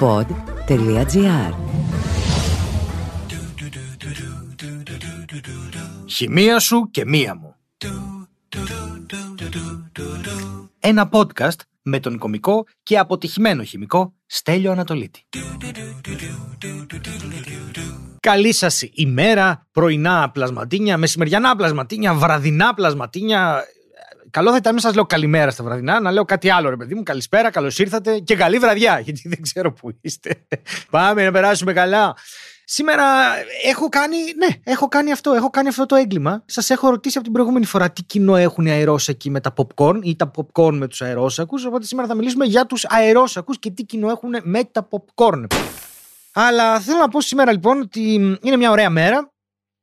pod.gr Χημεία σου και μία μου. Ένα podcast με τον κομικό και αποτυχημένο χημικό Στέλιο Ανατολίτη. Καλή σας ημέρα, πρωινά πλασματίνια, μεσημεριανά πλασματίνια, βραδινά πλασματίνια. Καλό θα ήταν να σας λέω καλημέρα στα βραδινά, να λέω κάτι άλλο, ρε παιδί μου. Καλησπέρα, καλώς ήρθατε και καλή βραδιά, γιατί δεν ξέρω πού είστε. Πάμε να περάσουμε καλά. Σήμερα έχω κάνει, ναι, έχω κάνει αυτό, έχω κάνει αυτό το έγκλημα. Σας έχω ρωτήσει από την προηγούμενη φορά τι κοινό έχουν οι αερόσακοι με τα popcorn ή τα popcorn με τους αερόσακους. Οπότε σήμερα θα μιλήσουμε για τους αερόσακους και τι κοινό έχουν με τα popcorn. Αλλά θέλω να πω σήμερα λοιπόν ότι είναι μια ωραία μέρα.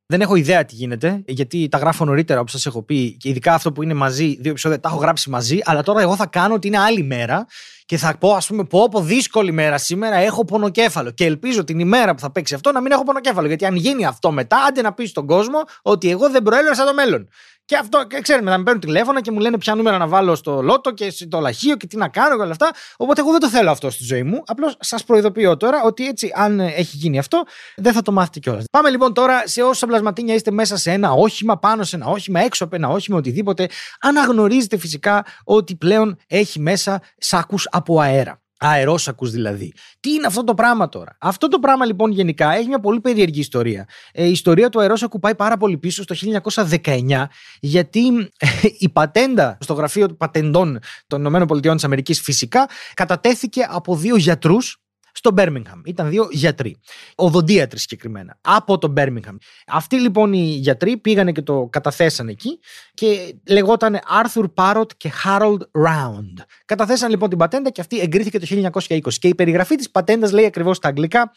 Δεν έχω ιδέα τι γίνεται, γιατί τα γράφω νωρίτερα όπως σας έχω πει, και ειδικά αυτό που είναι μαζί, δύο επεισόδια τα έχω γράψει μαζί. Αλλά τώρα εγώ θα κάνω ότι είναι άλλη μέρα και θα πω, ας πούμε, πω, πω δύσκολη μέρα σήμερα, έχω πονοκέφαλο. Και ελπίζω την ημέρα που θα παίξει αυτό να μην έχω πονοκέφαλο. Γιατί αν γίνει αυτό μετά, άντε να πεις στον κόσμο ότι εγώ δεν προέλευσα το μέλλον. Και αυτό, και ξέρετε, μετά με παίρνουν τηλέφωνα και μου λένε ποια νούμερα να βάλω στο λότο και στο λαχείο και τι να κάνω και όλα αυτά. Οπότε εγώ δεν το θέλω αυτό στη ζωή μου. Απλώς σας προειδοποιώ τώρα ότι έτσι, αν έχει γίνει αυτό, δεν θα το μάθετε κιόλας. Πάμε λοιπόν τώρα σε όσα πλασματίνια είστε μέσα σε ένα όχημα, πάνω σε ένα όχημα, έξω από ένα όχημα, οτιδήποτε. Αναγνωρίζετε φυσικά ότι πλέον έχει μέσα σάκους από αέρα. Αερόσακους δηλαδή. Τι είναι αυτό το πράγμα τώρα; Αυτό το πράγμα λοιπόν γενικά έχει μια πολύ περίεργη ιστορία. Ε, η ιστορία του αερόσακου πάει πάρα πολύ πίσω στο 1919 γιατί ε, η πατέντα στο γραφείο του πατεντών των ΗΠΑ φυσικά κατατέθηκε από δύο γιατρούς στο Μπέρμιγχαμ. Ήταν δύο γιατροί. Οδοντίατροι συγκεκριμένα. Από το Μπέρμιγχαμ. Αυτοί λοιπόν οι γιατροί πήγανε και το καταθέσαν εκεί και λεγόταν Arthur Parrot και Harold Round. Καταθέσαν λοιπόν την πατέντα και αυτή εγκρίθηκε το 1920. Και η περιγραφή της πατέντας λέει ακριβώς στα αγγλικά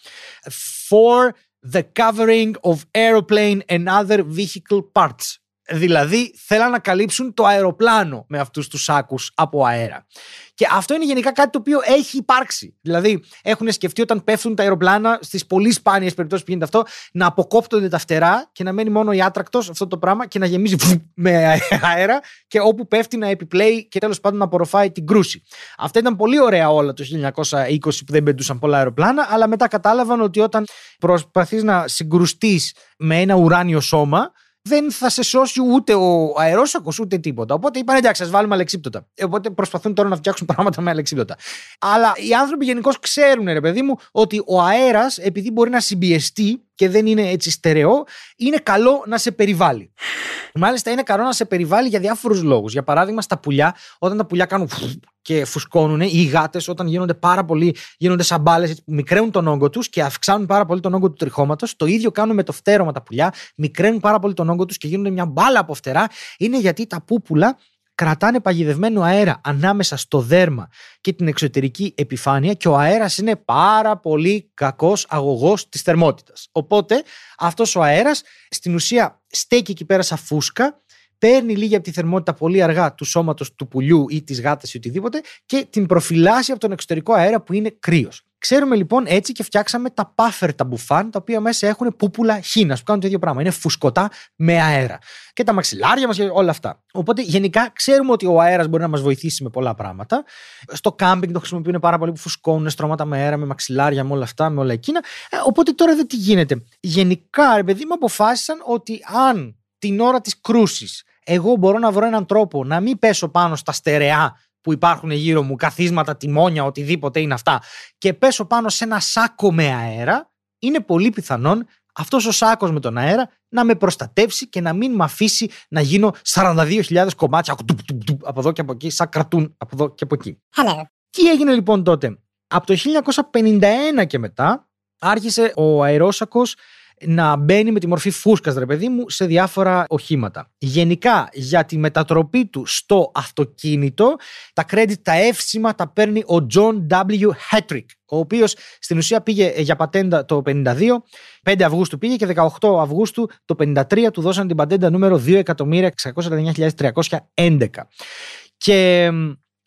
For the covering of aeroplane and other vehicle parts. Δηλαδή θέλαν να καλύψουν το αεροπλάνο με αυτούς τους σάκους από αέρα. Και αυτό είναι γενικά κάτι το οποίο έχει υπάρξει. Δηλαδή έχουν σκεφτεί όταν πέφτουν τα αεροπλάνα στις πολύ σπάνιες περιπτώσεις που γίνεται αυτό να αποκόπτονται τα φτερά και να μένει μόνο η άτρακτος αυτό το πράγμα και να γεμίζει με αέρα και όπου πέφτει να επιπλέει και τέλος πάντων να απορροφάει την κρούση. Αυτά ήταν πολύ ωραία όλα το 1920 που δεν πετούσαν πολλά αεροπλάνα αλλά μετά κατάλαβαν ότι όταν προσπαθείς να συγκρουστείς με ένα ουράνιο σώμα δεν θα σε σώσει ούτε ο αερόσακος ούτε τίποτα. Οπότε είπαν εντάξει, ας βάλουμε αλεξίπτωτα. Οπότε προσπαθούν τώρα να φτιάξουν πράγματα με αλεξίπτωτα. Αλλά οι άνθρωποι γενικώς ξέρουν, ρε παιδί μου, ότι ο αέρας, επειδή μπορεί να συμπιεστεί και δεν είναι έτσι στερεό, είναι καλό να σε περιβάλλει. Μάλιστα, είναι καλό να σε περιβάλλει για διάφορους λόγους. Για παράδειγμα, στα πουλιά, όταν τα πουλιά κάνουν και φουσκώνουν, ή οι γάτες, όταν γίνονται πάρα πολύ, γίνονται σαν μπάλες, μικραίνουν τον όγκο τους και αυξάνουν πάρα πολύ τον όγκο του τριχώματος. Το ίδιο κάνουν με το φτέρωμα τα πουλιά, μικραίνουν πάρα πολύ τον όγκο τους και γίνονται μια μπάλα από φτερά. Είναι γιατί τα πούπουλα κρατάνε παγιδευμένο αέρα ανάμεσα στο δέρμα και την εξωτερική επιφάνεια και ο αέρας είναι πάρα πολύ κακός αγωγός της θερμότητας. Οπότε αυτός ο αέρας στην ουσία στέκει εκεί πέρα σαν φούσκα παίρνει λίγη από τη θερμότητα πολύ αργά του σώματος του πουλιού ή της γάτας ή οτιδήποτε και την προφυλάσσει από τον εξωτερικό αέρα που είναι κρύος. Ξέρουμε λοιπόν έτσι και φτιάξαμε τα puffer τα μπουφάν, τα οποία μέσα έχουν πούπουλα χίνα που κάνουν το ίδιο πράγμα. Είναι φουσκωτά με αέρα. Και τα μαξιλάρια μας και όλα αυτά. Οπότε γενικά ξέρουμε ότι ο αέρας μπορεί να μας βοηθήσει με πολλά πράγματα. Στο κάμπινγκ το χρησιμοποιούν πάρα πολύ που φουσκώνουν στρώματα με αέρα, με μαξιλάρια, με όλα αυτά, με όλα εκείνα. Ε, οπότε τώρα δεν τι γίνεται. Γενικά, ρε παιδί μου, αποφάσισαν ότι αν την ώρα της κρούσης εγώ μπορώ να βρω έναν τρόπο να μην πέσω πάνω στα στερεά που υπάρχουν γύρω μου, καθίσματα, τιμόνια, οτιδήποτε είναι αυτά, και πέσω πάνω σε ένα σάκο με αέρα, είναι πολύ πιθανόν αυτός ο σάκος με τον αέρα να με προστατεύσει και να μην με αφήσει να γίνω 42.000 κομμάτια από εδώ και από εκεί, σαν κρατούν από εδώ και από εκεί. Hello. Τι έγινε λοιπόν τότε; Από το 1951 και μετά άρχισε ο αερόσακος να μπαίνει με τη μορφή φούσκας, ρε παιδί μου, σε διάφορα οχήματα. Γενικά, για τη μετατροπή του στο αυτοκίνητο, τα credit, τα εύσημα τα παίρνει ο John W. Hetrick, ο οποίος στην ουσία πήγε για πατέντα το 52, 5 Αυγούστου πήγε και 18 Αυγούστου το 53 του δώσαν την πατέντα νούμερο 2.649.311. Και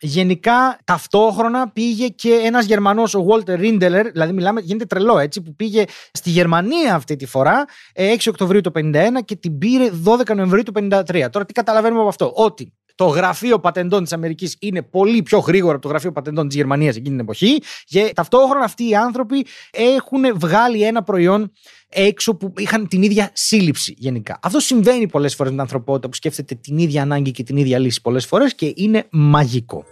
Γενικά, ταυτόχρονα πήγε και ένας Γερμανός, ο Walter Rindeler, δηλαδή μιλάμε, γίνεται τρελό έτσι, που πήγε στη Γερμανία αυτή τη φορά 6 ε, Οκτωβρίου του 51 και την πήρε 12 Νοεμβρίου του 53. Τώρα, τι καταλαβαίνουμε από αυτό, ότι το γραφείο πατεντών της Αμερικής είναι πολύ πιο γρήγορο από το γραφείο πατεντών της Γερμανίας εκείνη την εποχή. Και ταυτόχρονα αυτοί οι άνθρωποι έχουν βγάλει ένα προϊόν έξω που είχαν την ίδια σύλληψη γενικά. Αυτό συμβαίνει πολλές φορές με την ανθρωπότητα που σκέφτεται την ίδια ανάγκη και την ίδια λύση πολλές φορές και είναι μαγικό.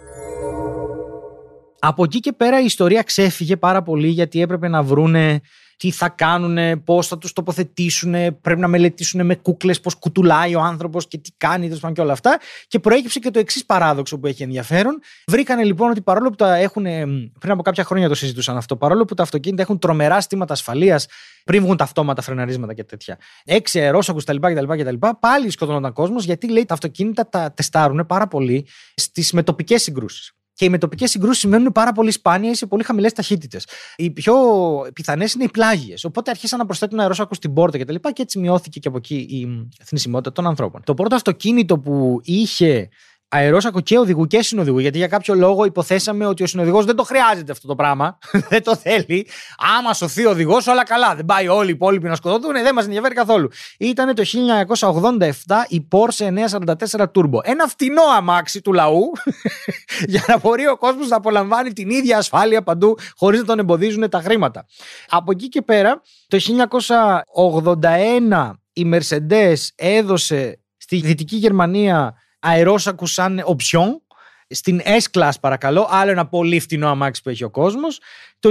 Από εκεί και πέρα η ιστορία ξέφυγε πάρα πολύ γιατί έπρεπε να βρούνε τι θα κάνουν, πώς θα τους τοποθετήσουν, πρέπει να μελετήσουν με κούκλες πώς κουτουλάει ο άνθρωπος και τι κάνει, τέλος και όλα αυτά. Και προέκυψε και το εξής παράδοξο που έχει ενδιαφέρον. Βρήκανε λοιπόν ότι παρόλο που τα έχουν. Πριν από κάποια χρόνια το συζητούσαν αυτό, παρόλο που τα αυτοκίνητα έχουν τρομερά στήματα ασφαλείας πριν βγουν τα αυτόματα φρεναρίσματα και τέτοια. Έξι αερόσακους κτλ, κτλ, Πάλι σκοτώνονταν κόσμος γιατί λέει τα αυτοκίνητα τα τεστάρουν πάρα πολύ στις μετοπικέ συγκρούσεις και οι μετοπικές συγκρούσεις σημαίνουν πάρα πολύ σπάνια ή σε πολύ χαμηλές ταχύτητες. Οι πιο πιθανές είναι οι πλάγιες. Οπότε αρχίσαν να προσθέτουν αερόσακου στην πόρτα κτλ. Και, και έτσι μειώθηκε και από εκεί η θνησιμότητα των ανθρώπων. Το πρώτο αυτοκίνητο που είχε αερόσακο και οδηγού και συνοδηγού, γιατί για κάποιο λόγο υποθέσαμε ότι ο συνοδηγός δεν το χρειάζεται αυτό το πράγμα. δεν το θέλει. Άμα σωθεί ο οδηγός, όλα καλά. Δεν πάει όλοι οι υπόλοιποι να σκοτωθούν, δεν μας ενδιαφέρει καθόλου. Ήταν το 1987 η Porsche 944 Turbo. Ένα φτηνό αμάξι του λαού για να μπορεί ο κόσμος να απολαμβάνει την ίδια ασφάλεια παντού χωρίς να τον εμποδίζουν τα χρήματα. Από εκεί και πέρα, το 1981 η Mercedes έδωσε στη Δυτική Γερμανία αερόσακου σαν οψιόν. Στην S-Class παρακαλώ, άλλο ένα πολύ φτηνό αμάξι που έχει ο κόσμος. Το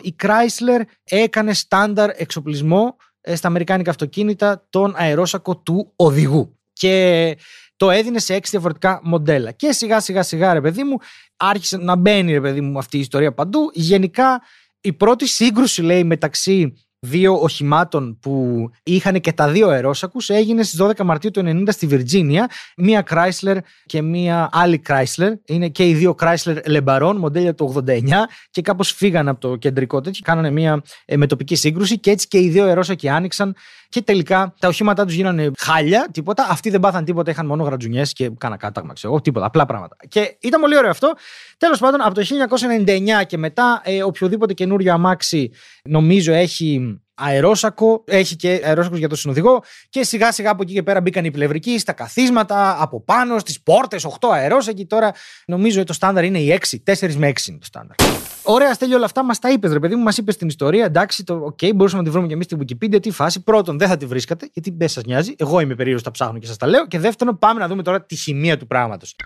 1988 η Chrysler έκανε στάνταρ εξοπλισμό ε, στα αμερικάνικα αυτοκίνητα τον αερόσακο του οδηγού. Και το έδινε σε έξι διαφορετικά μοντέλα. Και σιγά σιγά σιγά ρε παιδί μου άρχισε να μπαίνει ρε παιδί μου αυτή η ιστορία παντού. Γενικά η πρώτη σύγκρουση λέει μεταξύ δύο οχημάτων που είχαν και τα δύο αερόσακους έγινε στις 12 Μαρτίου του 1990 στη Βιρτζίνια. Μία Chrysler και μία άλλη Chrysler. Είναι και οι δύο Chrysler LeBaron μοντέλια του 89 και κάπως φύγαν από το κεντρικό τέτοιο κάνανε μία ε, μετοπική σύγκρουση και έτσι και οι δύο αερόσακοι άνοιξαν και τελικά τα οχήματά τους γίνανε χάλια, τίποτα. Αυτοί δεν πάθαν τίποτα, είχαν μόνο γρατζουνιές και κάνα κάταγμα, ξέρω τίποτα. Απλά πράγματα. Και ήταν πολύ ωραίο αυτό. Τέλος πάντων, από το 1999 και μετά, ε, οποιοδήποτε καινούριο αμάξι νομίζω έχει αερόσακο, έχει και αερόσακος για τον συνοδηγό και σιγά σιγά από εκεί και πέρα μπήκαν οι πλευρικοί στα καθίσματα, από πάνω, στις πόρτες, 8 αερόσακοι. Τώρα νομίζω το στάνταρ είναι οι 6, 4 με 6 είναι το στάνταρ. Ωραία, στέλνει όλα αυτά, μας τα είπες, ρε παιδί μου, μας είπες την ιστορία. Εντάξει, το οκ, οκέι, μπορούσαμε να τη βρούμε και εμείς στην Wikipedia. Τι φάση. Πρώτον, δεν θα τη βρίσκατε, γιατί δεν σας νοιάζει. Εγώ είμαι περίεργος, τα ψάχνω και σας τα λέω. Και δεύτερον, πάμε να δούμε τώρα τη χημεία του πράγματος.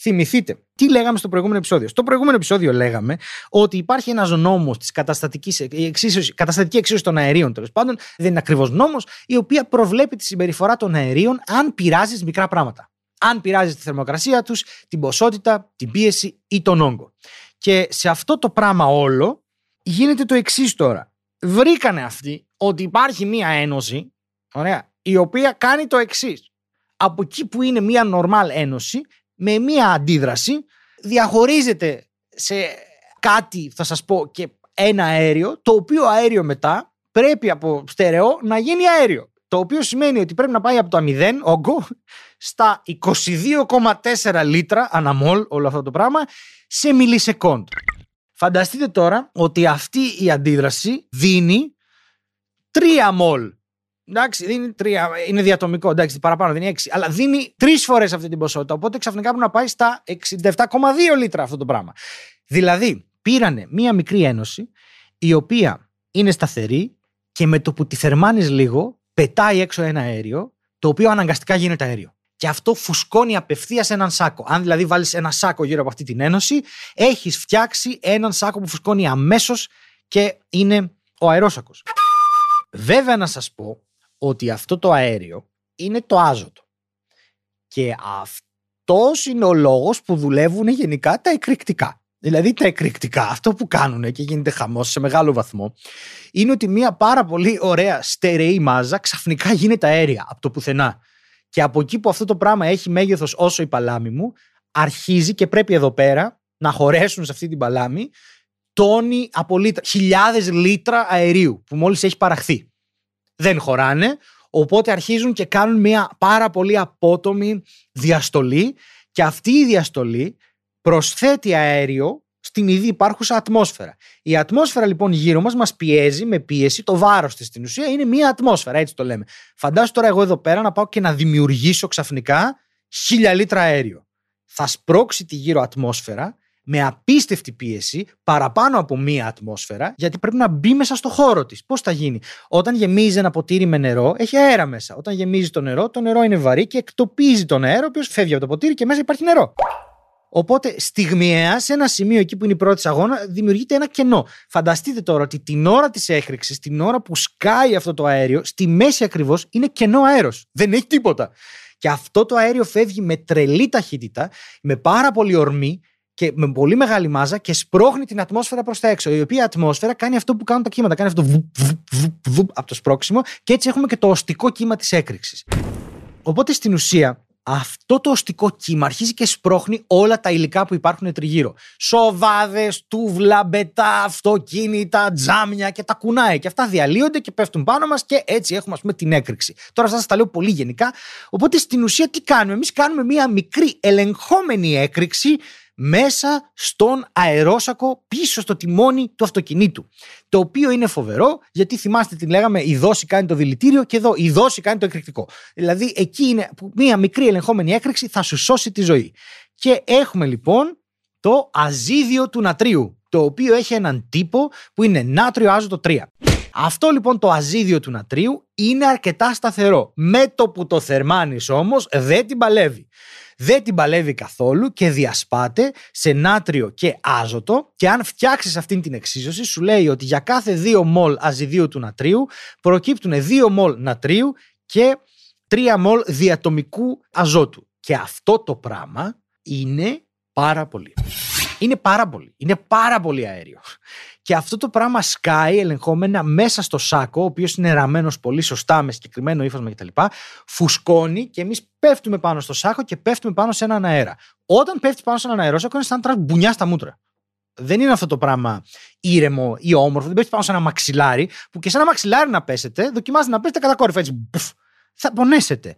Θυμηθείτε, τι λέγαμε στο προηγούμενο επεισόδιο. Στο προηγούμενο επεισόδιο λέγαμε ότι υπάρχει ένας νόμος της καταστατικής εξίσωσης, καταστατική εξίσωση των αερίων, τέλος πάντων, δεν είναι ακριβώς νόμος, η οποία προβλέπει τη συμπεριφορά των αερίων αν πειράζεις μικρά πράγματα. Αν πειράζεις τη θερμοκρασία τους, την ποσότητα, την πίεση ή τον όγκο. Και σε αυτό το πράγμα όλο γίνεται το εξής τώρα. Βρήκανε αυτοί ότι υπάρχει μία ένωση, ωραία, η οποία κάνει το εξής. Από εκεί που είναι μία νορμάλ ένωση, με μία αντίδραση, διαχωρίζεται σε κάτι, θα σας πω, και ένα αέριο, το οποίο αέριο μετά πρέπει από στερεό να γίνει αέριο. Το οποίο σημαίνει ότι πρέπει να πάει από το 0 όγκο στα 22,4 λίτρα αναμόλ όλο αυτό το πράγμα σε μιλισεκόντ. Φανταστείτε τώρα ότι αυτή η αντίδραση δίνει 3 μόλ. Εντάξει, δίνει τρία, είναι διατομικό, εντάξει, παραπάνω δίνει 6, αλλά δίνει τρεις φορές αυτή την ποσότητα. Οπότε ξαφνικά πρέπει να πάει στα 67,2 λίτρα αυτό το πράγμα. Δηλαδή, πήρανε μία μικρή ένωση, η οποία είναι σταθερή και με το που τη θερμάνεις λίγο, πετάει έξω ένα αέριο, το οποίο αναγκαστικά γίνεται αέριο και αυτό φουσκώνει απευθείας έναν σάκο. Αν δηλαδή βάλεις ένα σάκο γύρω από αυτή την ένωση, έχεις φτιάξει έναν σάκο που φουσκώνει αμέσως και είναι ο αερόσακος. Βέβαια να σας πω ότι αυτό το αέριο είναι το άζωτο. Και αυτός είναι ο λόγος που δουλεύουν γενικά τα εκρηκτικά. Δηλαδή τα εκρηκτικά, αυτό που κάνουν και γίνεται χαμός σε μεγάλο βαθμό, είναι ότι μια πάρα πολύ ωραία στερεή μάζα ξαφνικά γίνεται αέρια από το πουθενά. Και από εκεί που αυτό το πράγμα έχει μέγεθος όσο η παλάμη μου, αρχίζει και πρέπει εδώ πέρα να χωρέσουν σε αυτή την παλάμη τόνοι από λίτρα, χιλιάδες λίτρα αερίου που μόλις έχει παραχθεί. Δεν χωράνε, οπότε αρχίζουν και κάνουν μια πάρα πολύ απότομη διαστολή και αυτή η διαστολή προσθέτει αέριο στην ήδη υπάρχουσα ατμόσφαιρα. Η ατμόσφαιρα λοιπόν γύρω μας μας πιέζει με πίεση, το βάρος της στην ουσία είναι μία ατμόσφαιρα, έτσι το λέμε. Φαντάσου τώρα εγώ εδώ πέρα να πάω και να δημιουργήσω ξαφνικά χίλια λίτρα αέριο. Θα σπρώξει τη γύρω ατμόσφαιρα με απίστευτη πίεση παραπάνω από μία ατμόσφαιρα, γιατί πρέπει να μπει μέσα στο χώρο της. Πώς θα γίνει, Όταν γεμίζει ένα ποτήρι με νερό, έχει αέρα μέσα. Όταν γεμίζει το νερό, το νερό είναι βαρύ και εκτοπίζει τον αέρα, ο οποίος φεύγει από το ποτήρι και μέσα υπάρχει νερό. Οπότε στιγμιαίας, σε ένα σημείο εκεί που είναι η πρώτη αγώνα, δημιουργείται ένα κενό. Φανταστείτε τώρα ότι την ώρα της έκρηξης, την ώρα που σκάει αυτό το αέριο, στη μέση ακριβώς είναι κενό αέρος. Δεν έχει τίποτα. Και αυτό το αέριο φεύγει με τρελή ταχύτητα, με πάρα πολύ ορμή και με πολύ μεγάλη μάζα και σπρώχνει την ατμόσφαιρα προς τα έξω. Η οποία ατμόσφαιρα κάνει αυτό που κάνουν τα κύματα. Κάνει αυτό βου, βου, βου, βου, από το σπρώξιμο και έτσι έχουμε και το οστικό κύμα της έκρηξης. Οπότε στην ουσία αυτό το οστικό κύμα αρχίζει και σπρώχνει όλα τα υλικά που υπάρχουν τριγύρω. Σοβάδες, τούβλα, μπετά, αυτοκίνητα, τζάμια και τα κουνάει. Και αυτά διαλύονται και πέφτουν πάνω μας και έτσι έχουμε, ας πούμε, την έκρηξη. Τώρα σας τα λέω πολύ γενικά. Οπότε στην ουσία τι κάνουμε, εμείς κάνουμε μία μικρή ελεγχόμενη έκρηξη μέσα στον αερόσακο πίσω στο τιμόνι του αυτοκινήτου. Το οποίο είναι φοβερό γιατί θυμάστε την λέγαμε η δόση κάνει το δηλητήριο και εδώ η δόση κάνει το εκρηκτικό. Δηλαδή εκεί είναι που μία μικρή ελεγχόμενη έκρηξη θα σου σώσει τη ζωή. Και έχουμε λοιπόν το αζίδιο του νατρίου το οποίο έχει έναν τύπο που είναι νάτριο άζωτο 3. Αυτό λοιπόν το αζίδιο του νατρίου είναι αρκετά σταθερό. Με το που το θερμάνεις όμως δεν την παλεύει δεν την παλεύει καθόλου και διασπάται σε νάτριο και άζωτο και αν φτιάξεις αυτήν την εξίσωση σου λέει ότι για κάθε 2 μολ αζιδίου του νατρίου προκύπτουν 2 μολ νατρίου και 3 μολ διατομικού αζότου. Και αυτό το πράγμα είναι πάρα πολύ. Είναι πάρα πολύ. Είναι πάρα πολύ αέριο. Και αυτό το πράγμα σκάει ελεγχόμενα μέσα στο σάκο, ο οποίος είναι ραμμένος πολύ σωστά με συγκεκριμένο ύφασμα κτλ. Φουσκώνει και εμείς πέφτουμε πάνω στο σάκο και πέφτουμε πάνω σε έναν αέρα. Όταν πέφτεις πάνω σε έναν αερόσακο, είναι σαν να μπουνιά στα μούτρα. Δεν είναι αυτό το πράγμα ήρεμο ή όμορφο. Δεν πέφτεις πάνω σε ένα μαξιλάρι, που και σε ένα μαξιλάρι να πέσετε, δοκιμάζετε να πέσετε κατά κόρυφα έτσι. θα πονέσετε.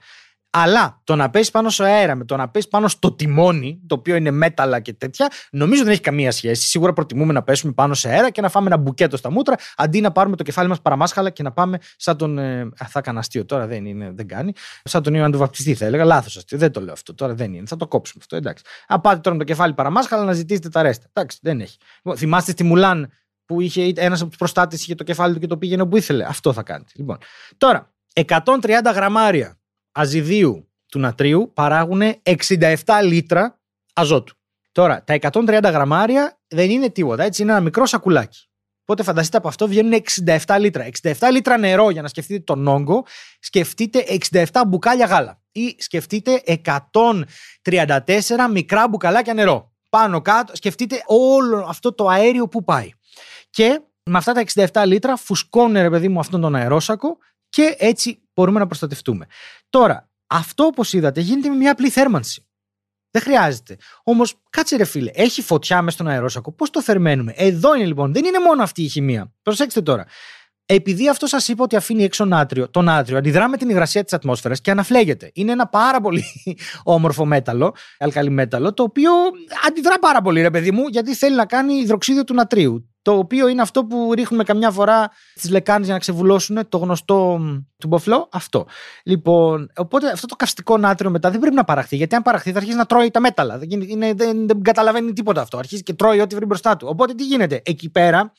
Αλλά το να πέσεις πάνω στο αέρα με το να πέσεις πάνω στο τιμόνι, το οποίο είναι μέταλλα και τέτοια, νομίζω δεν έχει καμία σχέση. Σίγουρα προτιμούμε να πέσουμε πάνω σε αέρα και να φάμε ένα μπουκέτο στα μούτρα, αντί να πάρουμε το κεφάλι μας παραμάσχαλα και να πάμε σαν τον. Ε, θα έκανα αστείο τώρα, δεν, είναι, δεν κάνει. Σαν τον Ιωάννη του Βαπτιστή θα έλεγα. Λάθος αστείο, δεν το λέω αυτό. Τώρα δεν είναι. Θα το κόψουμε αυτό. Εντάξει. Αν πάτε τώρα με το κεφάλι παραμάσχαλα να ζητήσετε τα ρέστα. Εντάξει, δεν έχει. Θυμάστε στη Μουλάν που είχε ένας από τους προστάτες είχε το κεφάλι του και το πήγαινε όπου ήθελε. Αυτό θα κάνετε. Λοιπόν, τώρα 130 γραμμάρια αζιδίου του νατρίου παράγουν 67 λίτρα αζότου. Τώρα, τα 130 γραμμάρια δεν είναι τίποτα, έτσι είναι ένα μικρό σακουλάκι. Οπότε φανταστείτε από αυτό βγαίνουν 67 λίτρα. 67 λίτρα νερό για να σκεφτείτε τον όγκο, σκεφτείτε 67 μπουκάλια γάλα. Ή σκεφτείτε 134 μικρά μπουκαλάκια νερό. Πάνω κάτω, σκεφτείτε όλο αυτό το αέριο που πάει. Και με αυτά τα 67 λίτρα φουσκώνουν ρε παιδί μου αυτόν τον αερόσακο και έτσι μπορούμε να προστατευτούμε. Τώρα, αυτό όπως είδατε γίνεται με μια απλή θέρμανση. Δεν χρειάζεται. Όμως, κάτσε ρε φίλε, έχει φωτιά μέσα στον αερόσακο. Πώς το θερμαίνουμε; Εδώ είναι λοιπόν. Δεν είναι μόνο αυτή η χημεία. Προσέξτε τώρα. Επειδή αυτό σας είπα ότι αφήνει έξω νάτριο, το νάτριο αντιδρά με την υγρασία της ατμόσφαιρας και αναφλέγεται. Είναι ένα πάρα πολύ όμορφο μέταλλο, αλκαλί μέταλλο, το οποίο αντιδρά πάρα πολύ, ρε παιδί μου, γιατί θέλει να κάνει υδροξίδιο του νατρίου το οποίο είναι αυτό που ρίχνουμε καμιά φορά στις λεκάνες για να ξεβουλώσουν το γνωστό του μποφλό. Αυτό. Λοιπόν, οπότε αυτό το καυστικό νάτριο μετά δεν πρέπει να παραχθεί, γιατί αν παραχθεί θα αρχίσει να τρώει τα μέταλλα. Δεν, είναι, δεν, δεν καταλαβαίνει τίποτα αυτό. Αρχίζει και τρώει ό,τι βρει μπροστά του. Οπότε τι γίνεται, εκεί πέρα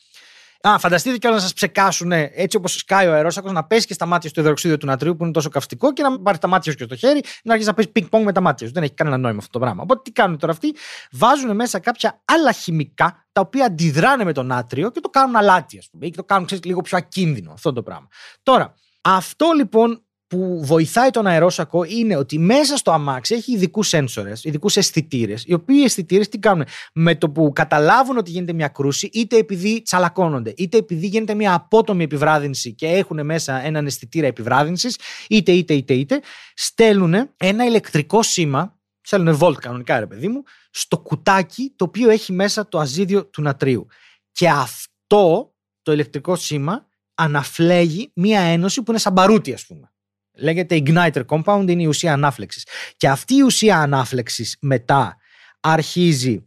Α, φανταστείτε κιόλας να σας ψεκάσουν έτσι όπως σκάει ο αερόσακος, να πέσει και στα μάτια στο υδροξίδιο του νατρίου που είναι τόσο καυστικό και να πάρει τα μάτια σου και στο χέρι να αρχίσει να πέσει πινκ-πονγκ με τα μάτια σου. Δεν έχει κανένα νόημα αυτό το πράγμα. Οπότε τι κάνουν τώρα αυτοί, βάζουν μέσα κάποια άλλα χημικά τα οποία αντιδράνε με το νάτριο και το κάνουν αλάτι, ας πούμε, ή το κάνουν ξέρεις, λίγο πιο ακίνδυνο αυτό το πράγμα. Τώρα, αυτό λοιπόν που βοηθάει τον αερόσακο είναι ότι μέσα στο αμάξι έχει ειδικούς σένσορες, ειδικούς αισθητήρες, οι οποίοι αισθητήρες τι κάνουν; Με το που καταλάβουν ότι γίνεται μια κρούση, είτε επειδή τσαλακώνονται, είτε επειδή γίνεται μια απότομη επιβράδυνση και έχουν μέσα έναν αισθητήρα επιβράδυνσης, είτε, είτε, είτε, είτε, στέλνουν ένα ηλεκτρικό σήμα, στέλνουν volt κανονικά, ρε παιδί μου, στο κουτάκι το οποίο έχει μέσα το αζίδιο του νατρίου. Και αυτό το ηλεκτρικό σήμα αναφλέγει μία ένωση που είναι σαν μπαρούτι, ας πούμε. Λέγεται igniter compound, είναι η ουσία ανάφλεξης. Και αυτή η ουσία ανάφλεξης μετά αρχίζει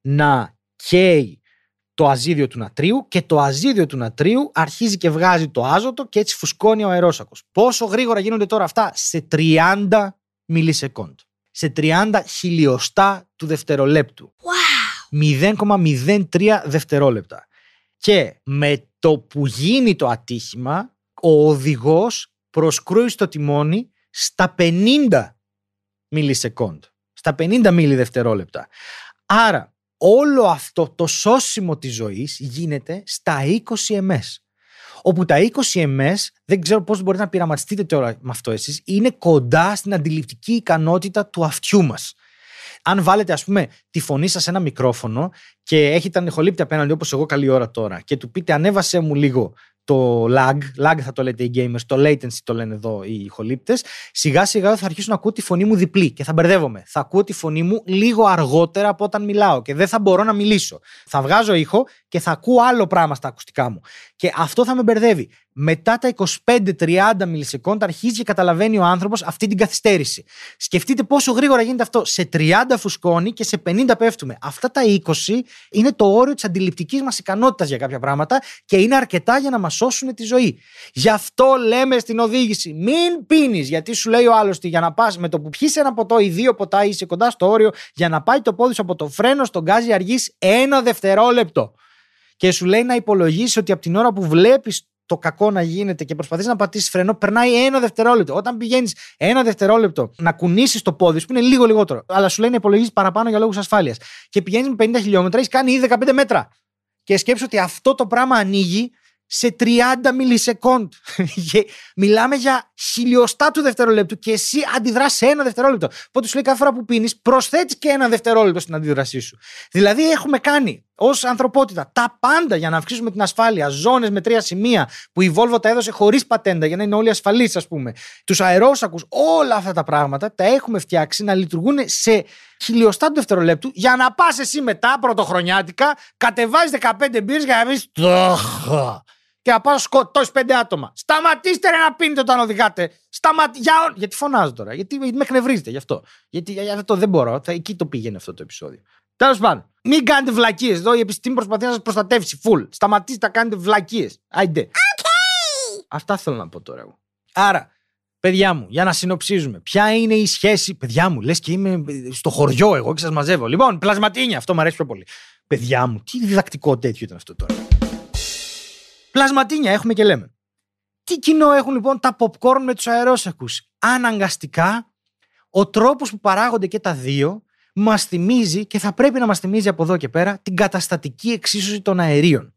να καίει το αζίδιο του νατρίου και το αζίδιο του νατρίου αρχίζει και βγάζει το άζωτο και έτσι φουσκώνει ο αερόσακος. Πόσο γρήγορα γίνονται τώρα αυτά; Σε 30 μιλισεκόντ. σε 30 χιλιοστά του δευτερολέπτου. Wow. 0,03 δευτερόλεπτα. Και με το που γίνει το ατύχημα, ο οδηγός προσκρούει στο τιμόνι στα 50 μιλισεκόντ. Στα 50 μίλι δευτερόλεπτα. Άρα όλο αυτό το σώσιμο της ζωής γίνεται στα 20 ms. Όπου τα 20 ms, δεν ξέρω πώς μπορείτε να πειραματιστείτε τώρα με αυτό εσείς, είναι κοντά στην αντιληπτική ικανότητα του αυτιού μας. Αν βάλετε, ας πούμε, τη φωνή σας σε ένα μικρόφωνο και έχετε ανεχολύπτη απέναντι όπως εγώ καλή ώρα τώρα και του πείτε ανέβασε μου λίγο το lag, lag θα το λέτε οι gamers, το latency το λένε εδώ οι ηχολήπτες, σιγά σιγά θα αρχίσουν να ακούω τη φωνή μου διπλή και θα μπερδεύομαι. Θα ακούω τη φωνή μου λίγο αργότερα από όταν μιλάω και δεν θα μπορώ να μιλήσω. Θα βγάζω ήχο και θα ακούω άλλο πράγμα στα ακουστικά μου. Και αυτό θα με μπερδεύει. Μετά τα 25-30 μιλισεκόντα αρχίζει και καταλαβαίνει ο άνθρωπος αυτή την καθυστέρηση. Σκεφτείτε πόσο γρήγορα γίνεται αυτό. Σε 30 φουσκώνει και σε 50 πέφτουμε. Αυτά τα 20 είναι το όριο της αντιληπτικής μας ικανότητας για κάποια πράγματα και είναι αρκετά για να μας σώσουν τη ζωή. Γι' αυτό λέμε στην οδήγηση, μην πίνεις, γιατί σου λέει ο άλλος ότι για να πας με το που πιει ένα ποτό ή δύο ποτά είσαι κοντά στο όριο, για να πάει το πόδι σου από το φρένο στον γκάζι αργείς ένα δευτερόλεπτο. Και σου λέει να υπολογίσεις ότι από την ώρα που βλέπεις το κακό να γίνεται και προσπαθείς να πατήσεις φρενό, περνάει ένα δευτερόλεπτο. Όταν πηγαίνεις ένα δευτερόλεπτο να κουνήσεις το πόδι σου, που είναι λίγο λιγότερο, αλλά σου λέει να υπολογίζεις παραπάνω για λόγους ασφάλειας, και πηγαίνεις με 50 χιλιόμετρα, έχεις κάνει ήδη 15 μέτρα. Και σκέψου ότι αυτό το πράγμα ανοίγει σε 30 μιλισεκόντ. Μιλάμε για χιλιοστά του δευτερολέπτου και εσύ αντιδράς σε ένα δευτερόλεπτο. Οπότε σου λέει κάθε φορά που πίνεις, προσθέτεις και ένα δευτερόλεπτο στην αντίδρασή σου. Δηλαδή έχουμε κάνει ως ανθρωπότητα τα πάντα για να αυξήσουμε την ασφάλεια. Ζώνες με τρία σημεία που η Volvo τα έδωσε χωρίς πατέντα για να είναι όλοι ασφαλείς, ας πούμε. Τους αερόσακους, όλα αυτά τα πράγματα τα έχουμε φτιάξει να λειτουργούν σε χιλιοστά του δευτερολέπτου για να πας εσύ μετά πρωτοχρονιάτικα, κατεβάζεις 15 μπύρες για να πεις και να πάω σκοτώσεις πέντε άτομα. Σταματήστε ρε να πίνετε όταν οδηγάτε. Σταματ... Για... Γιατί φωνάζω τώρα, γιατί με εκνευρίζετε γι' αυτό. Γιατί για αυτό δεν μπορώ. Θα... Εκεί το πήγαινε αυτό το επεισόδιο. Τέλος πάντων, μην κάνετε βλακίες. Εδώ η επιστήμη προσπαθεί να σας προστατεύσει. Φουλ. Σταματήστε να κάνετε βλακίες. Άιντε. Okay. Αυτά θέλω να πω τώρα εγώ. Άρα, παιδιά μου, για να συνοψίζουμε, ποια είναι η σχέση. Παιδιά μου, λες και είμαι στο χωριό εγώ και σας μαζεύω. Λοιπόν, πλασματίνια, αυτό μου αρέσει πιο πολύ. Παιδιά μου, τι διδακτικό τέτοιο ήταν αυτό τώρα. Πλασματίνια έχουμε και λέμε. Τι κοινό έχουν λοιπόν τα popcorn με τους αερόσακους; Αναγκαστικά, ο τρόπος που παράγονται και τα δύο μας θυμίζει και θα πρέπει να μας θυμίζει από εδώ και πέρα την καταστατική εξίσωση των αερίων.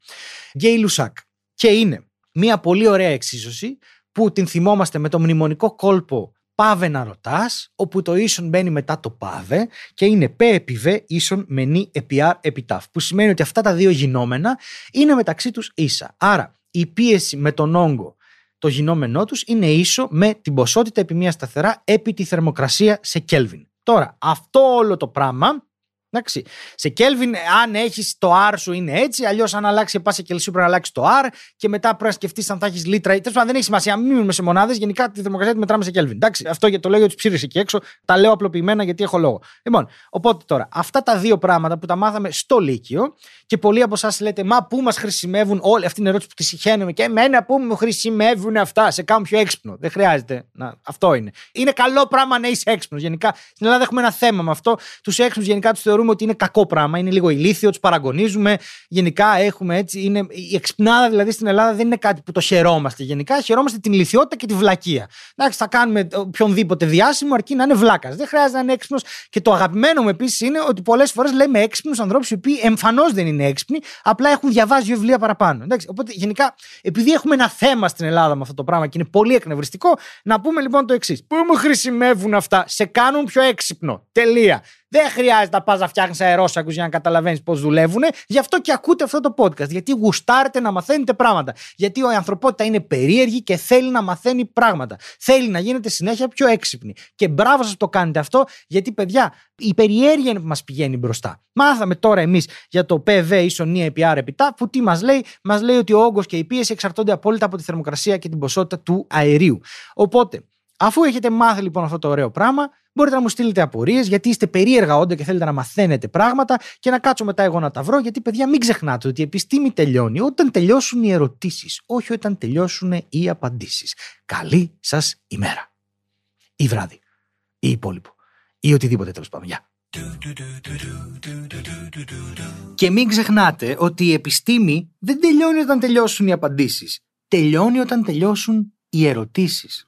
Γκέι Λουσάκ. Και είναι μια πολύ ωραία εξίσωση που την θυμόμαστε με το μνημονικό κόλπο πάβε να ρωτάς, όπου το ίσον μπαίνει μετά το πάβε και είναι π επί β ίσον με νη επί r επί ταφ, που σημαίνει ότι αυτά τα δύο γινόμενα είναι μεταξύ τους ίσα. Άρα η πίεση με τον όγκο το γινόμενό τους είναι ίσο με την ποσότητα επί μία σταθερά επί τη θερμοκρασία σε Kelvin. Τώρα, αυτό όλο το πράγμα Εντάξει. Σε Kelvin, αν έχεις το R σου είναι έτσι, αλλιώς αν αλλάξει πα σε Κελσίου πρέπει να αλλάξει το R και μετά πρέπει να σκεφτείς αν θα έχεις λίτρα. Τέλος πάντων, δεν έχει σημασία. Μην μείνουμε σε μονάδες. Γενικά τη θερμοκρασία τη μετράμε σε Kelvin. Εντάξει. Αυτό για το λέω για τους ψήρε εκεί έξω. Τα λέω απλοποιημένα γιατί έχω λόγο. Λοιπόν, οπότε τώρα, αυτά τα δύο πράγματα που τα μάθαμε στο Λύκειο και πολλοί από εσάς λέτε, Μα πού μας χρησιμεύουν όλοι. Αυτή είναι η ερώτηση που τη συχαίνουμε και εμένα πού μου χρησιμεύουν αυτά. Σε κάνουν πιο έξυπνο. Δεν χρειάζεται. Να, αυτό είναι. Είναι καλό πράγμα να είσαι έξυπνος. Γενικά στην Ελλάδα έχουμε ένα θέμα με αυτό. Τους έξυπνους γενικά τους θεωρούμε ότι είναι κακό πράγμα, είναι λίγο ηλίθιο, τους παραγωνίζουμε. Γενικά έχουμε έτσι. Είναι, η εξυπνάδα δηλαδή στην Ελλάδα δεν είναι κάτι που το χαιρόμαστε γενικά. Χαιρόμαστε την ηλικιότητα και τη βλακεία. Εντάξει, θα κάνουμε οποιονδήποτε διάσημο αρκεί να είναι βλάκας. Δεν χρειάζεται να είναι έξυπνος. Και το αγαπημένο μου επίσης είναι ότι πολλές φορές λέμε έξυπνους ανθρώπους οι οποίοι εμφανώς δεν είναι έξυπνοι, απλά έχουν διαβάσει δύο βιβλία παραπάνω. Εντάξει, οπότε γενικά, επειδή έχουμε ένα θέμα στην Ελλάδα με αυτό το πράγμα και είναι πολύ εκνευριστικό, να πούμε λοιπόν το εξής. Πού μου χρησιμεύουν αυτά, σε κάνουν πιο έξυπνο. Τελεία. Δεν χρειάζεται να πας να φτιάχνεις αερόσακους για να καταλαβαίνεις πώς δουλεύουν. Γι' αυτό και ακούτε αυτό το podcast. Γιατί γουστάρετε να μαθαίνετε πράγματα. Γιατί η ανθρωπότητα είναι περίεργη και θέλει να μαθαίνει πράγματα. Θέλει να γίνεται συνέχεια πιο έξυπνη. Και μπράβο σας το κάνετε αυτό, γιατί παιδιά, η περιέργεια είναι που μας πηγαίνει μπροστά. Μάθαμε τώρα εμείς για το PV ίσον νη επί R επιτά, που τι μας λέει, μας λέει ότι ο όγκος και η πίεση εξαρτώνται απόλυτα από τη θερμοκρασία και την ποσότητα του αερίου. Οπότε, Αφού έχετε μάθει λοιπόν αυτό το ωραίο πράγμα, μπορείτε να μου στείλετε απορίες, γιατί είστε περίεργα όντα και θέλετε να μαθαίνετε πράγματα και να κάτσω μετά εγώ να τα βρω. Γιατί, παιδιά, μην ξεχνάτε ότι η επιστήμη τελειώνει όταν τελειώσουν οι ερωτήσεις, όχι όταν τελειώσουν οι απαντήσεις. Καλή σας ημέρα. Ή βράδυ. Ή υπόλοιπο. Ή οτιδήποτε τέλος πάντων. Γεια. Και μην ξεχνάτε ότι η επιστήμη δεν τελειώνει όταν τελειώσουν οι απαντήσεις. Τελειώνει όταν τελειώσουν οι ερωτήσεις.